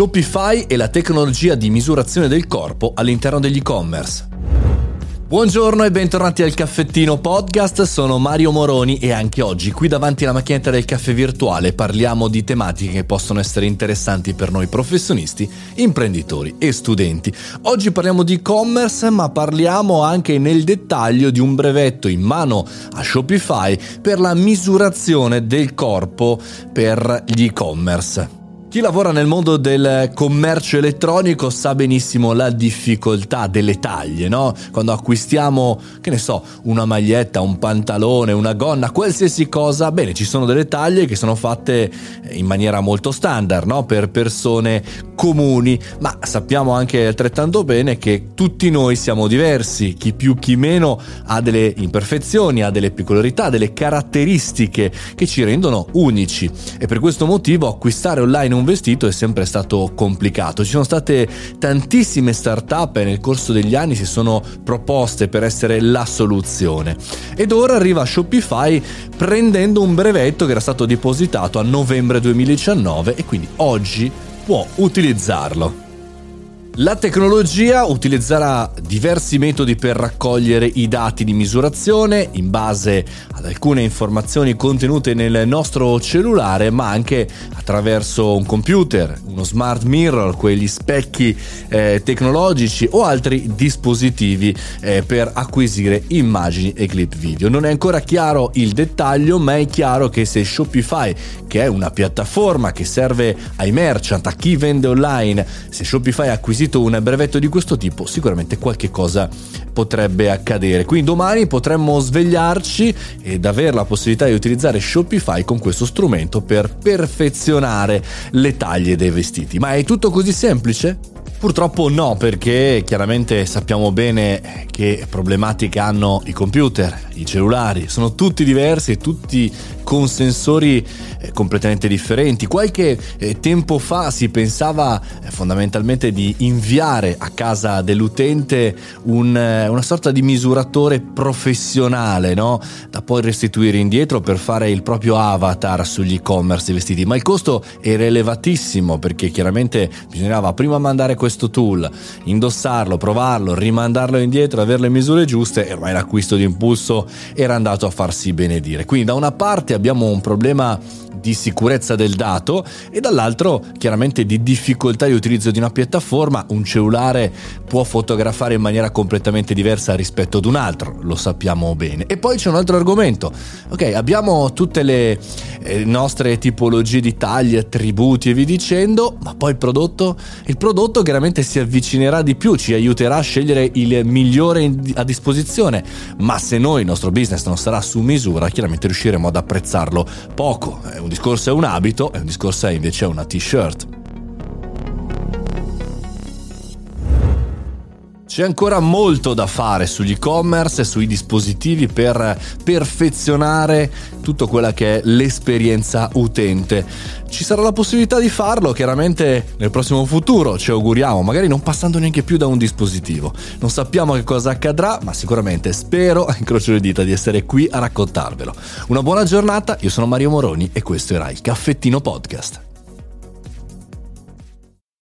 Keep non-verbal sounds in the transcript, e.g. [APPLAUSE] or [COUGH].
Shopify e la tecnologia di misurazione del corpo all'interno degli e-commerce. Buongiorno e bentornati al Caffettino Podcast, sono Mario Moroni e anche oggi qui davanti alla macchinetta del caffè virtuale parliamo di tematiche che possono essere interessanti per noi professionisti, imprenditori e studenti. Oggi parliamo di e-commerce ma parliamo anche nel dettaglio di un brevetto in mano a Shopify per la misurazione del corpo per gli e-commerce. Chi lavora nel mondo del commercio elettronico sa benissimo la difficoltà delle taglie, no? Quando acquistiamo, che ne so, una maglietta, un pantalone, una gonna, qualsiasi cosa, bene, ci sono delle taglie che sono fatte in maniera molto standard, no? Per persone comuni, ma sappiamo anche altrettanto bene che tutti noi siamo diversi, chi più chi meno ha delle imperfezioni, ha delle peculiarità, delle caratteristiche che ci rendono unici e per questo motivo acquistare online un vestito è sempre stato complicato. Ci sono state tantissime start-up e nel corso degli anni si sono proposte per essere la soluzione. Ed ora arriva Shopify prendendo un brevetto che era stato depositato a novembre 2019 e quindi oggi può utilizzarlo. La tecnologia utilizzerà diversi metodi per raccogliere i dati di misurazione in base ad alcune informazioni contenute nel nostro cellulare, ma anche attraverso un computer, uno smart mirror, quegli specchi eh, tecnologici o altri dispositivi eh, per acquisire immagini e clip video. Non è ancora chiaro il dettaglio, ma è chiaro che se Shopify, che è una piattaforma che serve ai merchant, a chi vende online, se Shopify ha acquisito un brevetto di questo tipo, sicuramente qualche cosa potrebbe accadere. Quindi domani potremmo svegliarci ed avere la possibilità di utilizzare Shopify con questo strumento per perfezionare le taglie dei vestiti. Ma è tutto così semplice? Purtroppo no, perché chiaramente sappiamo bene che problematiche hanno i computer, i cellulari, sono tutti diversi e tutti con sensori eh, completamente differenti. Qualche eh, tempo fa si pensava eh, fondamentalmente di inviare a casa dell'utente un, una sorta di misuratore professionale, no? da poi restituire indietro per fare il proprio avatar sugli e-commerce vestiti, ma il costo era elevatissimo perché chiaramente bisognava prima mandare questo tool, indossarlo, provarlo, rimandarlo indietro, avere le misure giuste e ormai l'acquisto di impulso era andato a farsi benedire. Quindi da una parte abbiamo un problema di sicurezza del dato e dall'altro chiaramente di difficoltà di utilizzo di una piattaforma. Un cellulare può fotografare in maniera completamente diversa rispetto ad un altro, lo sappiamo bene. E poi c'è un altro argomento. Ok, abbiamo tutte le eh, nostre tipologie di tagli, attributi e vi dicendo, ma poi il prodotto, il prodotto chiaramente si avvicinerà di più, ci aiuterà a scegliere il migliore a disposizione, ma se noi il nostro business non sarà su misura, chiaramente riusciremo ad apprezzarlo poco. Un discorso è un abito un discorso è invece una t-shirt. C'è ancora molto da fare sugli e-commerce e sui dispositivi per perfezionare tutta quella che è l'esperienza utente. Ci sarà la possibilità di farlo chiaramente nel prossimo futuro, ci auguriamo, magari non passando neanche più da un dispositivo. Non sappiamo che cosa accadrà, ma sicuramente spero, [LAUGHS] incrocio le dita, di essere qui a raccontarvelo. Una buona giornata, io sono Mario Moroni e questo era il Caffettino Podcast.